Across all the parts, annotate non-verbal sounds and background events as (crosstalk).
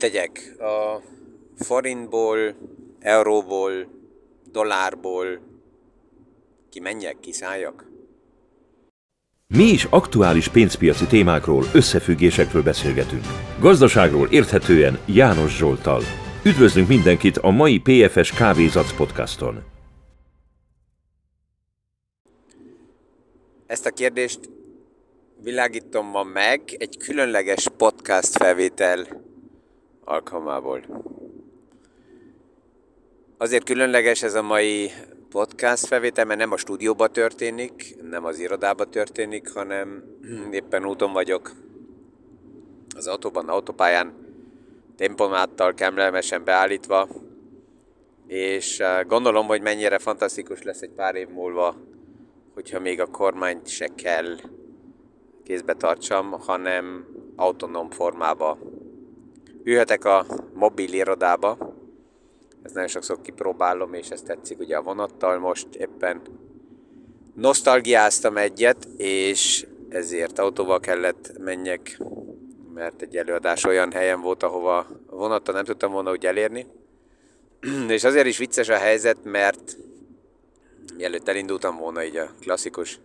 tegyek? A forintból, euróból, dollárból kimenjek, kiszálljak? Mi is aktuális pénzpiaci témákról, összefüggésekről beszélgetünk. Gazdaságról érthetően János Zsoltal. Üdvözlünk mindenkit a mai PFS Kávézac podcaston. Ezt a kérdést világítom ma meg egy különleges podcast felvétel alkalmából. Azért különleges ez a mai podcast felvétel, mert nem a stúdióba történik, nem az irodába történik, hanem (clears throat) éppen úton vagyok. Az autóban, autópályán, tempomáttal kemlelmesen beállítva, és eh, gondolom, hogy mennyire fantasztikus lesz egy pár év múlva, hogyha még a kormányt se kell kézbe tartsam, hanem autonóm formába ülhetek a mobil irodába, ezt nagyon sokszor kipróbálom, és ezt tetszik ugye a vonattal. Most éppen nosztalgiáztam egyet, és ezért autóval kellett menjek, mert egy előadás olyan helyen volt, ahova vonattal nem tudtam volna úgy elérni. (clears throat) és azért is vicces a helyzet, mert mielőtt elindultam volna így a klasszikus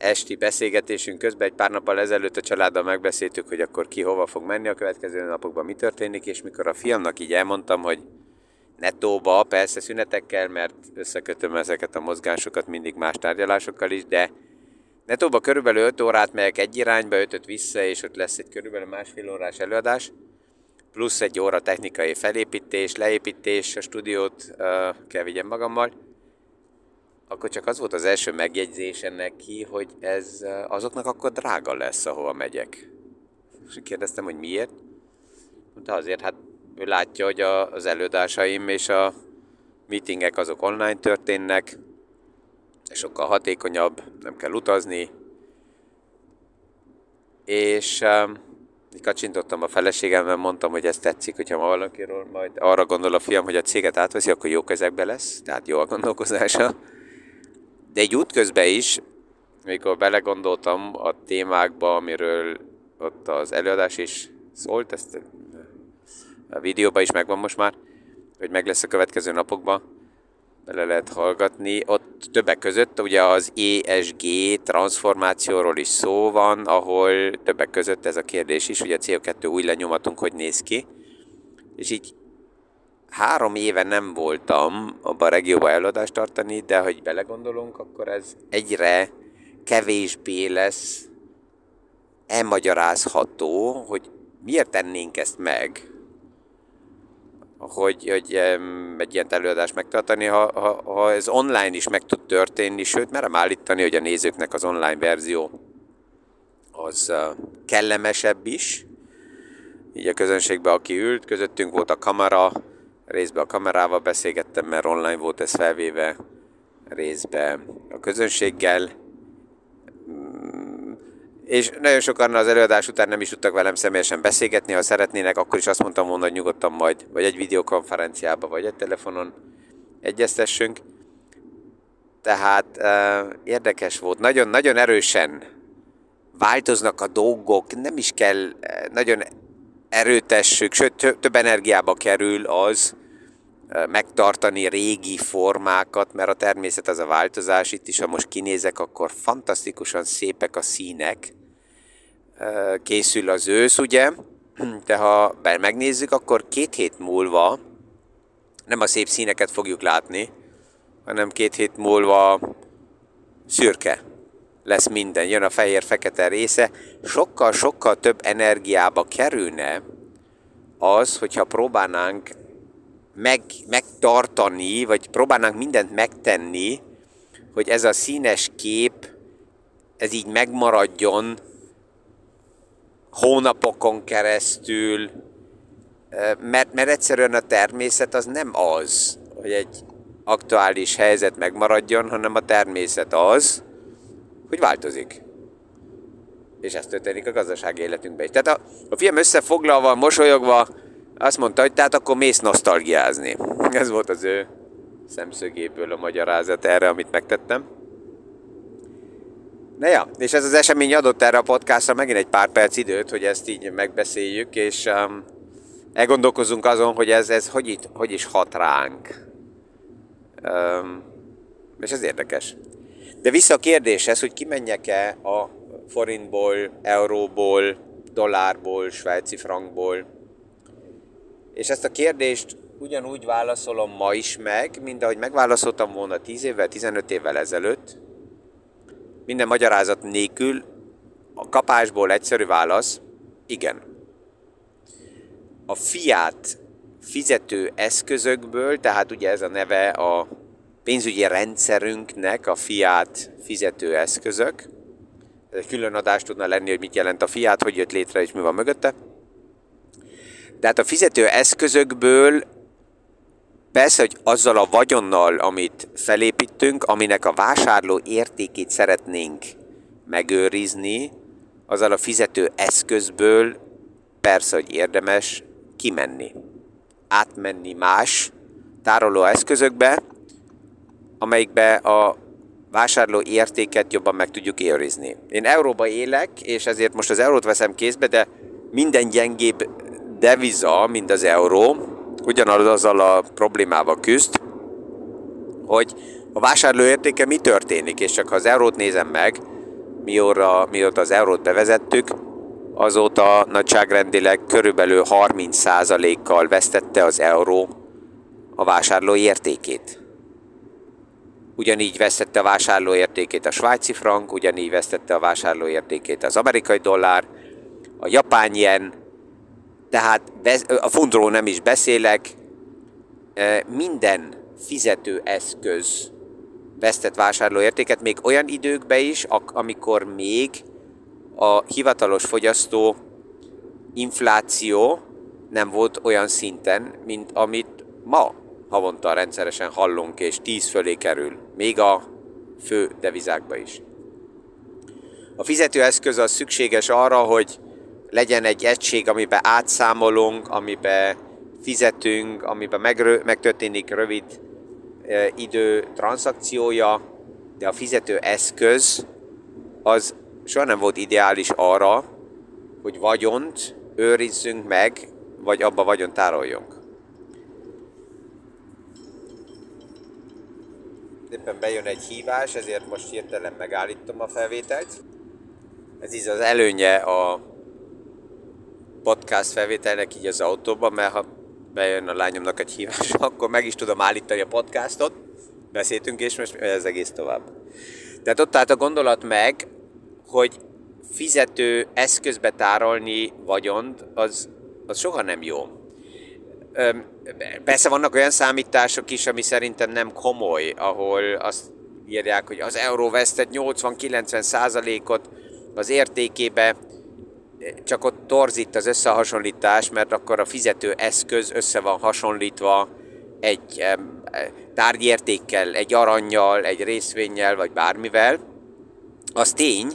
esti beszélgetésünk közben egy pár nappal ezelőtt a családdal megbeszéltük, hogy akkor ki hova fog menni a következő napokban, mi történik, és mikor a fiamnak így elmondtam, hogy nettóba, persze szünetekkel, mert összekötöm ezeket a mozgásokat mindig más tárgyalásokkal is, de nettóba körülbelül 5 órát megyek egy irányba, 5 vissza, és ott lesz egy körülbelül másfél órás előadás, plusz egy óra technikai felépítés, leépítés, a stúdiót uh, kell vigyem magammal, akkor csak az volt az első megjegyzésen neki, hogy ez azoknak akkor drága lesz, ahova megyek. És kérdeztem, hogy miért? De azért, hát ő látja, hogy az előadásaim és a meetingek azok online történnek, sokkal hatékonyabb, nem kell utazni, és um, kacsintottam a feleségemben, mondtam, hogy ez tetszik, hogyha ma valakiről majd arra gondol a fiam, hogy a céget átveszi, akkor jó kezekbe lesz, tehát jó a gondolkozása. De egy útközben is, mikor belegondoltam a témákba, amiről ott az előadás is szólt, ezt a videóban is megvan most már, hogy meg lesz a következő napokban, bele lehet hallgatni. Ott többek között ugye az ESG transformációról is szó van, ahol többek között ez a kérdés is, ugye a CO2 új lenyomatunk hogy néz ki. És így három éve nem voltam abban a regióban előadást tartani, de hogy belegondolunk, akkor ez egyre kevésbé lesz elmagyarázható, hogy miért tennénk ezt meg, hogy, hogy egy ilyen előadást megtartani, ha, ha, ha ez online is meg tud történni, sőt, merem állítani, hogy a nézőknek az online verzió az kellemesebb is. Így a közönségben, aki ült, közöttünk volt a kamera, részben a kamerával beszélgettem, mert online volt ez felvéve, részben a közönséggel, és nagyon sokan az előadás után nem is tudtak velem személyesen beszélgetni, ha szeretnének, akkor is azt mondtam volna, hogy nyugodtan majd, vagy egy videokonferenciába, vagy egy telefonon egyeztessünk. Tehát uh, érdekes volt, nagyon-nagyon erősen változnak a dolgok, nem is kell nagyon erőtessük, sőt több energiába kerül az, megtartani régi formákat, mert a természet az a változás. Itt is, ha most kinézek, akkor fantasztikusan szépek a színek, készül az ősz, ugye? (clears throat) De ha megnézzük, akkor két hét múlva nem a szép színeket fogjuk látni, hanem két hét múlva szürke lesz minden, jön a fehér-fekete része, sokkal-sokkal több energiába kerülne az, hogyha próbálnánk meg, megtartani, vagy próbálnánk mindent megtenni, hogy ez a színes kép, ez így megmaradjon hónapokon keresztül, mert, mert egyszerűen a természet az nem az, hogy egy aktuális helyzet megmaradjon, hanem a természet az, hogy változik. És ez történik a gazdasági életünkben is. Tehát a, a film összefoglalva, mosolyogva azt mondta, hogy tehát akkor mész nosztalgiázni. Ez volt az ő szemszögéből a magyarázat erre, amit megtettem. Na ja, és ez az esemény adott erre a podcastra megint egy pár perc időt, hogy ezt így megbeszéljük, és um, elgondolkozunk azon, hogy ez, ez hogy, itt, hogy is hat ránk. Um, és ez érdekes. De vissza a kérdéshez, hogy kimenjek-e a forintból, euróból, dollárból, svájci frankból. És ezt a kérdést ugyanúgy válaszolom ma is meg, mint ahogy megválaszoltam volna 10 évvel, 15 évvel ezelőtt. Minden magyarázat nélkül a kapásból egyszerű válasz, igen. A fiat fizető eszközökből, tehát ugye ez a neve a pénzügyi rendszerünknek, a fiat fizető eszközök. Ez egy külön adás tudna lenni, hogy mit jelent a fiat, hogy jött létre és mi van mögötte. Tehát a fizető eszközökből Persze, hogy azzal a vagyonnal, amit felépítünk, aminek a vásárló értékét szeretnénk megőrizni, azzal a fizető eszközből persze, hogy érdemes kimenni. Átmenni más tároló eszközökbe, amelyikbe a vásárló értéket jobban meg tudjuk őrizni. Én euróba élek, és ezért most az eurót veszem kézbe, de minden gyengébb deviza, mint az euró, ugyanazzal a problémával küzd, hogy a vásárló értéke mi történik, és csak ha az eurót nézem meg, mióta, mióta az eurót bevezettük, azóta nagyságrendileg körülbelül 30%-kal vesztette az euró a vásárló értékét. Ugyanígy vesztette a vásárló értékét a svájci frank, ugyanígy vesztette a vásárló értékét az amerikai dollár, a japán yen, tehát a funtról nem is beszélek, minden fizető eszköz vesztett vásárlóértéket, még olyan időkben is, amikor még a hivatalos fogyasztó infláció nem volt olyan szinten, mint amit ma havonta rendszeresen hallunk, és 10 fölé kerül, még a fő devizákba is. A fizetőeszköz az szükséges arra, hogy legyen egy egység, amiben átszámolunk, amiben fizetünk, amiben megrö- megtörténik rövid e, idő transzakciója, de a fizető eszköz az soha nem volt ideális arra, hogy vagyont őrizzünk meg, vagy abba vagyon tároljunk. Éppen bejön egy hívás, ezért most hirtelen megállítom a felvételt. Ez így az előnye a podcast felvételnek így az autóban, mert ha bejön a lányomnak egy hívás, (laughs) akkor meg is tudom állítani a podcastot. Beszéltünk, és most ez egész tovább. Tehát ott állt a gondolat meg, hogy fizető eszközbe tárolni vagyont, az, az soha nem jó. Persze vannak olyan számítások is, ami szerintem nem komoly, ahol azt írják, hogy az euró vesztett 80-90 százalékot az értékébe, csak ott torzít az összehasonlítás, mert akkor a fizető eszköz össze van hasonlítva egy tárgyértékkel, egy aranyjal, egy részvényel, vagy bármivel. Az tény,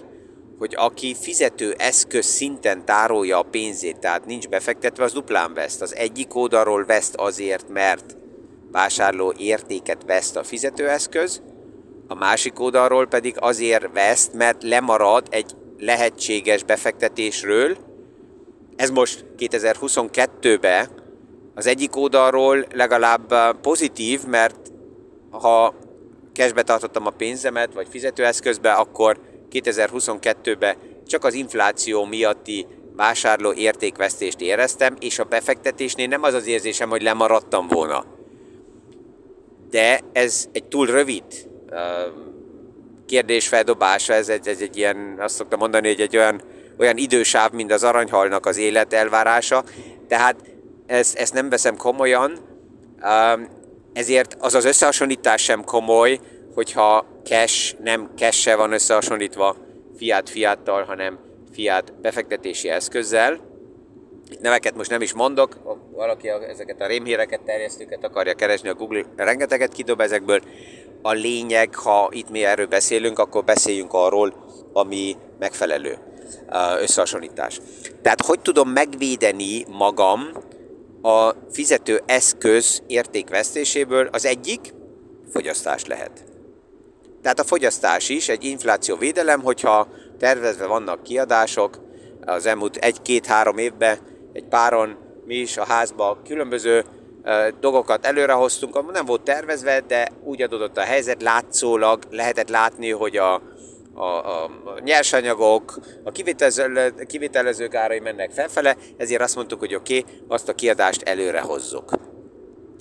hogy aki fizető eszköz szinten tárolja a pénzét, tehát nincs befektetve, az duplán veszt. Az egyik oldalról veszt azért, mert vásárló értéket veszt a fizetőeszköz, a másik oldalról pedig azért veszt, mert lemarad egy lehetséges befektetésről. Ez most 2022-ben az egyik oldalról legalább pozitív, mert ha cashbe tartottam a pénzemet, vagy fizetőeszközbe, akkor 2022-ben csak az infláció miatti vásárló értékvesztést éreztem, és a befektetésnél nem az az érzésem, hogy lemaradtam volna. De ez egy túl rövid kérdésfeldobása, ez egy, ez egy ilyen, azt szoktam mondani, hogy egy olyan, olyan idősáv, mint az aranyhalnak az élet elvárása, tehát ezt, ezt nem veszem komolyan, ezért az az összehasonlítás sem komoly, hogyha cash nem cash van összehasonlítva fiat fiattal, hanem fiat befektetési eszközzel. Itt neveket most nem is mondok, valaki ezeket a rémhíreket, terjesztőket akarja keresni, a Google rengeteget kidob ezekből. A lényeg, ha itt mi erről beszélünk, akkor beszéljünk arról, ami megfelelő összehasonlítás. Tehát hogy tudom megvédeni magam a fizető eszköz értékvesztéséből? Az egyik fogyasztás lehet. Tehát a fogyasztás is egy infláció védelem, hogyha tervezve vannak kiadások, az elmúlt egy-két-három évben egy páron mi is a házba különböző dolgokat előrehoztunk, nem volt tervezve, de úgy adódott a helyzet, látszólag lehetett látni, hogy a, a, a nyersanyagok, a kivitelező, kivitelezők árai mennek felfele, ezért azt mondtuk, hogy oké, okay, azt a kiadást előre hozzuk.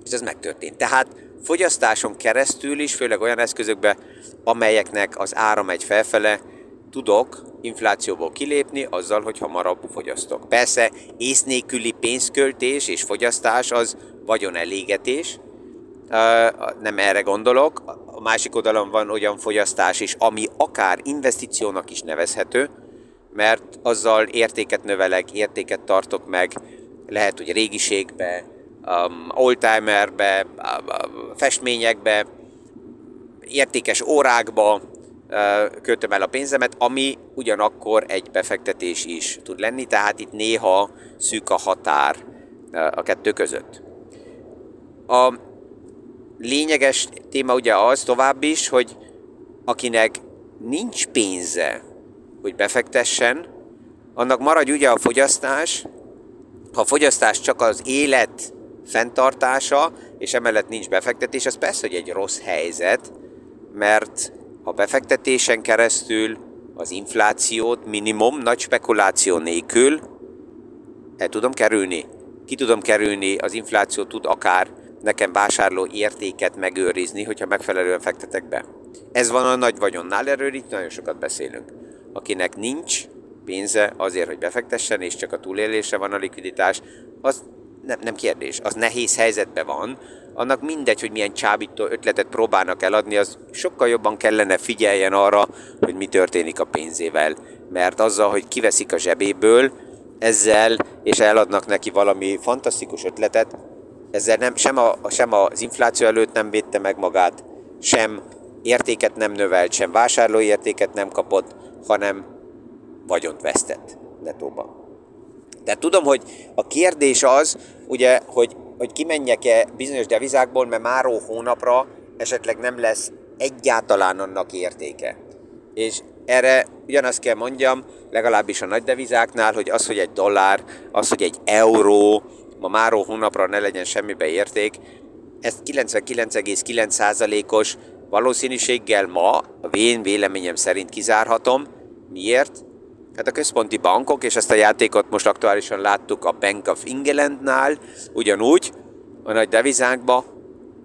És ez megtörtént. Tehát fogyasztáson keresztül is, főleg olyan eszközökbe, amelyeknek az ára megy felfele, tudok inflációból kilépni azzal, hogy hamarabb fogyasztok. Persze ész nélküli pénzköltés és fogyasztás az vagyon elégetés, nem erre gondolok. A másik oldalon van olyan fogyasztás is, ami akár investíciónak is nevezhető, mert azzal értéket növelek, értéket tartok meg, lehet, hogy régiségbe, um, oldtimerbe, um, festményekbe, értékes órákba, költöm el a pénzemet, ami ugyanakkor egy befektetés is tud lenni, tehát itt néha szűk a határ a kettő között. A lényeges téma ugye az tovább is, hogy akinek nincs pénze, hogy befektessen, annak maradj ugye a fogyasztás, ha a fogyasztás csak az élet fenntartása, és emellett nincs befektetés, az persze, hogy egy rossz helyzet, mert a befektetésen keresztül az inflációt minimum nagy spekuláció nélkül el tudom kerülni. Ki tudom kerülni, az infláció tud akár nekem vásárló értéket megőrizni, hogyha megfelelően fektetek be. Ez van a nagy vagyonnál, erről itt nagyon sokat beszélünk. Akinek nincs pénze azért, hogy befektessen, és csak a túlélésre van a likviditás, az nem, nem kérdés, az nehéz helyzetben van, annak mindegy, hogy milyen csábító ötletet próbálnak eladni, az sokkal jobban kellene figyeljen arra, hogy mi történik a pénzével. Mert azzal, hogy kiveszik a zsebéből, ezzel, és eladnak neki valami fantasztikus ötletet, ezzel nem, sem, a, sem az infláció előtt nem védte meg magát, sem értéket nem növelt, sem vásárlóértéket nem kapott, hanem vagyont vesztett netóban. De tudom, hogy a kérdés az, ugye, hogy, hogy kimenjek-e bizonyos devizákból, mert máró hónapra esetleg nem lesz egyáltalán annak értéke. És erre ugyanazt kell mondjam, legalábbis a nagy devizáknál, hogy az, hogy egy dollár, az, hogy egy euró, ma máró hónapra ne legyen semmibe érték, ezt 99,9%-os valószínűséggel ma, a vén véleményem szerint kizárhatom. Miért? Hát a központi bankok, és ezt a játékot most aktuálisan láttuk a Bank of Englandnál, ugyanúgy a nagy devizákba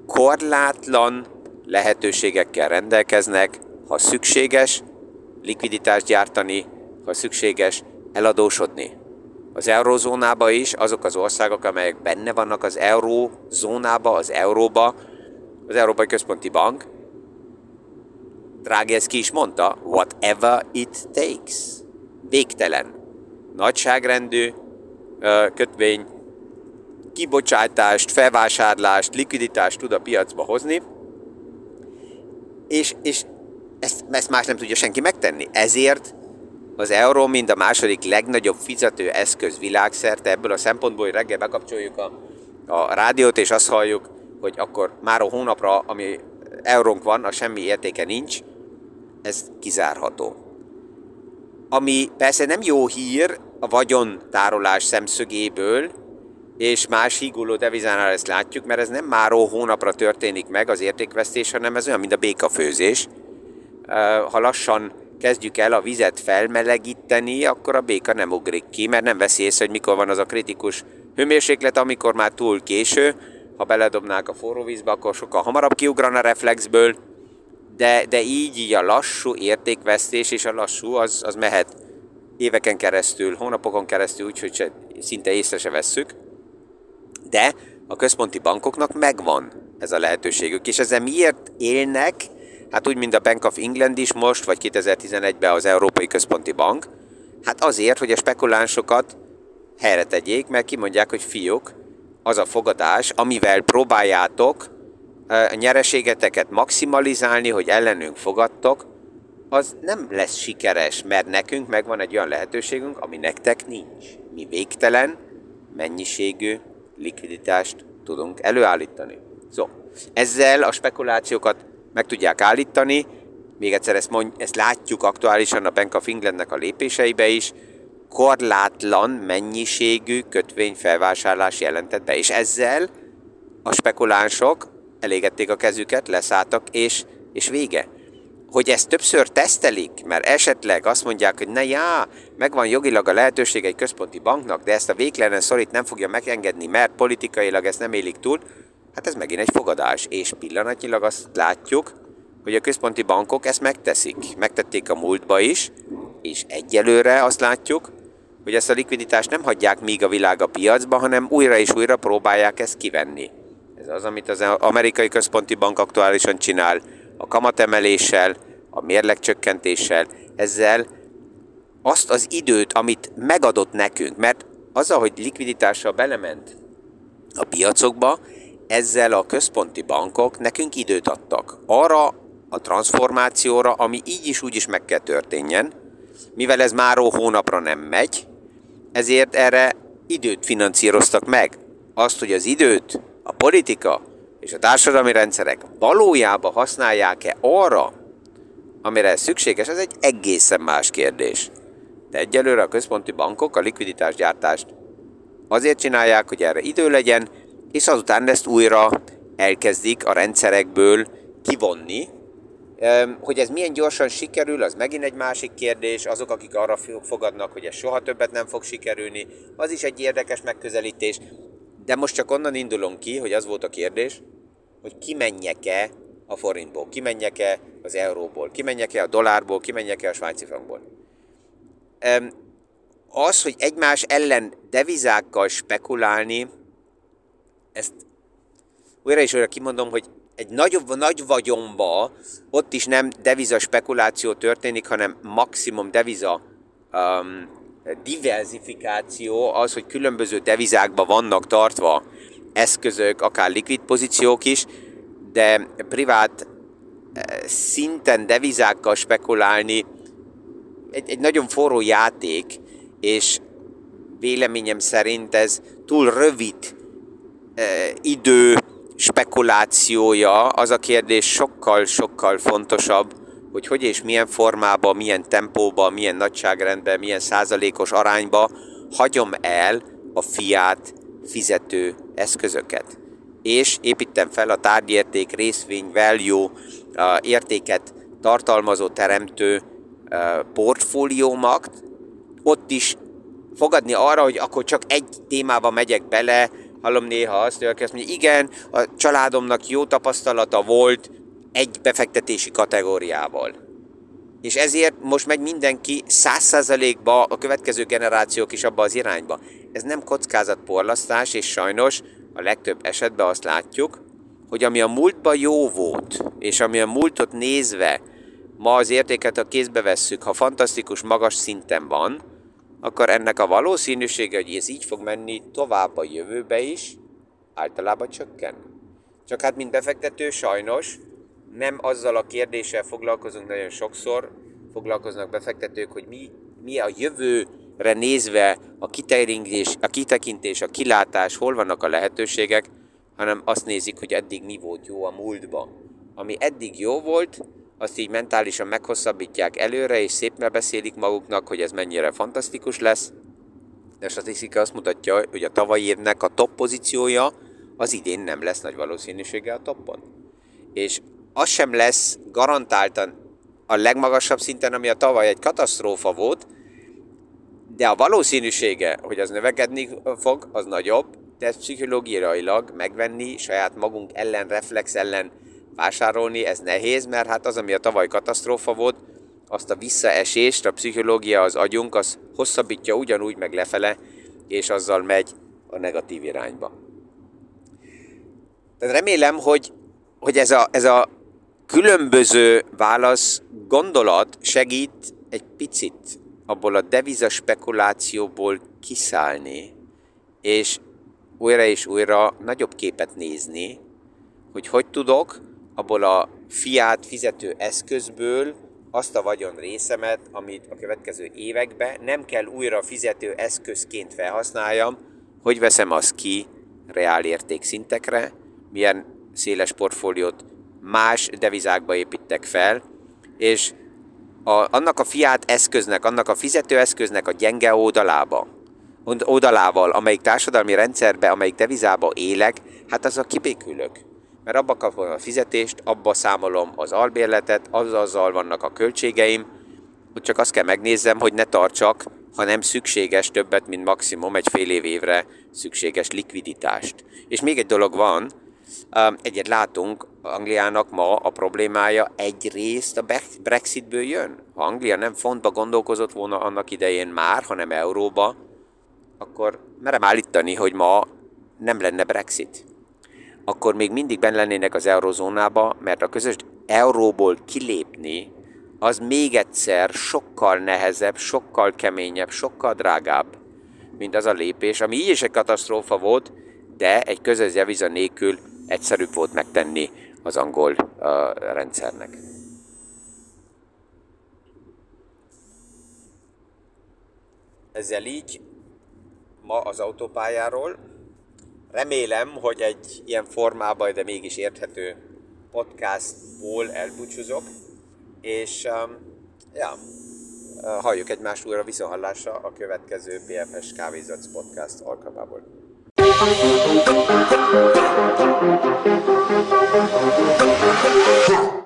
korlátlan lehetőségekkel rendelkeznek, ha szükséges, likviditást gyártani, ha szükséges, eladósodni. Az eurozónába is azok az országok, amelyek benne vannak az eurózónába, az euróba, az Európai Központi Bank, Drági ezt ki is mondta, whatever it takes végtelen. Nagyságrendű kötvény kibocsátást, felvásárlást, likviditást tud a piacba hozni, és, és ezt, ezt más nem tudja senki megtenni. Ezért az euró mind a második legnagyobb fizető eszköz világszerte ebből a szempontból, hogy reggel bekapcsoljuk a, a rádiót, és azt halljuk, hogy akkor már a hónapra, ami eurónk van, a semmi értéke nincs, ez kizárható ami persze nem jó hír a vagyontárolás szemszögéből, és más híguló devizánál ezt látjuk, mert ez nem máró hónapra történik meg az értékvesztés, hanem ez olyan, mint a békafőzés. Ha lassan kezdjük el a vizet felmelegíteni, akkor a béka nem ugrik ki, mert nem veszi észre, hogy mikor van az a kritikus hőmérséklet, amikor már túl késő. Ha beledobnák a forró vízbe, akkor sokkal hamarabb kiugran a reflexből, de, de így, így a lassú értékvesztés és a lassú az, az mehet éveken keresztül, hónapokon keresztül, úgyhogy szinte észre se vesszük. De a központi bankoknak megvan ez a lehetőségük, és ezzel miért élnek, hát úgy, mint a Bank of England is most, vagy 2011-ben az Európai Központi Bank, hát azért, hogy a spekulánsokat helyre tegyék, mert kimondják, hogy fiúk, az a fogadás, amivel próbáljátok a nyereségeteket maximalizálni, hogy ellenünk fogadtok, az nem lesz sikeres, mert nekünk megvan egy olyan lehetőségünk, ami nektek nincs. Mi végtelen mennyiségű likviditást tudunk előállítani. Szóval ezzel a spekulációkat meg tudják állítani, még egyszer ezt, mond, ezt látjuk aktuálisan a Bank of Englandnek a lépéseibe is, korlátlan mennyiségű kötvényfelvásárlás jelentett be, és ezzel a spekulánsok elégették a kezüket, leszálltak, és, és vége. Hogy ezt többször tesztelik, mert esetleg azt mondják, hogy ne já, megvan jogilag a lehetőség egy központi banknak, de ezt a véglenen szorít nem fogja megengedni, mert politikailag ezt nem élik túl, hát ez megint egy fogadás. És pillanatnyilag azt látjuk, hogy a központi bankok ezt megteszik. Megtették a múltba is, és egyelőre azt látjuk, hogy ezt a likviditást nem hagyják míg a világ a piacba, hanem újra és újra próbálják ezt kivenni. Az, amit az amerikai központi bank aktuálisan csinál, a kamatemeléssel, a mérlegcsökkentéssel, ezzel azt az időt, amit megadott nekünk, mert azzal, hogy likviditással belement a piacokba, ezzel a központi bankok nekünk időt adtak arra a transformációra, ami így is úgy is meg kell történjen, mivel ez már hónapra nem megy, ezért erre időt finanszíroztak meg. Azt, hogy az időt politika és a társadalmi rendszerek valójában használják-e arra, amire szükséges, ez egy egészen más kérdés. De egyelőre a központi bankok a likviditásgyártást azért csinálják, hogy erre idő legyen, és azután ezt újra elkezdik a rendszerekből kivonni, hogy ez milyen gyorsan sikerül, az megint egy másik kérdés. Azok, akik arra fogadnak, hogy ez soha többet nem fog sikerülni, az is egy érdekes megközelítés. De most csak onnan indulunk ki, hogy az volt a kérdés, hogy kimenjek-e a forintból, kimenjek-e az euróból, kimenjek-e a dollárból, kimenjek-e a svájci frankból. Az, hogy egymás ellen devizákkal spekulálni, ezt újra és újra kimondom, hogy egy nagy, nagy vagyomba ott is nem deviza spekuláció történik, hanem maximum deviza um, diversifikáció, az, hogy különböző devizákban vannak tartva eszközök, akár likvid pozíciók is, de privát eh, szinten devizákkal spekulálni egy, egy nagyon forró játék, és véleményem szerint ez túl rövid eh, idő spekulációja, az a kérdés sokkal-sokkal fontosabb, hogy hogy és milyen formában, milyen tempóban, milyen nagyságrendben, milyen százalékos arányba hagyom el a fiát fizető eszközöket. És építem fel a tárgyérték, részvény, value, értéket tartalmazó teremtő portfóliómat, ott is fogadni arra, hogy akkor csak egy témába megyek bele, hallom néha azt, hogy igen, a családomnak jó tapasztalata volt egy befektetési kategóriával. És ezért most megy mindenki száz százalékba, a következő generációk is abba az irányba. Ez nem kockázatporlasztás, és sajnos a legtöbb esetben azt látjuk, hogy ami a múltban jó volt, és ami a múltot nézve ma az értéket a kézbe vesszük, ha fantasztikus magas szinten van, akkor ennek a valószínűsége, hogy ez így fog menni tovább a jövőbe is, általában csökken. Csak hát, mint befektető, sajnos nem azzal a kérdéssel foglalkozunk nagyon sokszor, foglalkoznak befektetők, hogy mi, mi a jövőre nézve a kitekintés, a kitekintés, a kilátás, hol vannak a lehetőségek, hanem azt nézik, hogy eddig mi volt jó a múltban. Ami eddig jó volt, azt így mentálisan meghosszabbítják előre, és szép beszélik maguknak, hogy ez mennyire fantasztikus lesz. De a statisztika azt mutatja, hogy a tavalyi évnek a top pozíciója az idén nem lesz nagy valószínűséggel a toppon. És az sem lesz garantáltan a legmagasabb szinten, ami a tavaly egy katasztrófa volt, de a valószínűsége, hogy az növekedni fog, az nagyobb, de ezt pszichológiailag megvenni, saját magunk ellen, reflex ellen vásárolni, ez nehéz, mert hát az, ami a tavaly katasztrófa volt, azt a visszaesést, a pszichológia, az agyunk, az hosszabbítja ugyanúgy meg lefele, és azzal megy a negatív irányba. Tehát remélem, hogy, hogy ez, a, ez a különböző válasz gondolat segít egy picit abból a deviza spekulációból kiszállni, és újra és újra nagyobb képet nézni, hogy hogy tudok abból a fiát fizető eszközből azt a vagyon részemet, amit a következő években nem kell újra fizető eszközként felhasználjam, hogy veszem azt ki reál értékszintekre, milyen széles portfóliót más devizákba építek fel, és a, annak a fiát eszköznek, annak a fizetőeszköznek a gyenge oldalába, oldalával, amelyik társadalmi rendszerbe, amelyik devizába élek, hát az a kibékülök. Mert abba kapom a fizetést, abba számolom az albérletet, az azzal vannak a költségeim, hogy csak azt kell megnézzem, hogy ne tartsak, ha nem szükséges többet, mint maximum egy fél év évre szükséges likviditást. És még egy dolog van, egyet látunk, Angliának ma a problémája egyrészt a Brexitből jön. Ha Anglia nem fontba gondolkozott volna annak idején már, hanem euróba, akkor merem állítani, hogy ma nem lenne Brexit. Akkor még mindig benne lennének az eurozónába, mert a közös euróból kilépni az még egyszer sokkal nehezebb, sokkal keményebb, sokkal drágább, mint az a lépés, ami így is egy katasztrófa volt, de egy közös deviza nélkül egyszerűbb volt megtenni az angol uh, rendszernek. Ezzel így ma az autópályáról. Remélem, hogy egy ilyen formában, de mégis érthető podcastból elbúcsúzok, és um, ja, halljuk egymást újra viszonhallásra a következő PFS Kávézac podcast alkalmából. Thank you.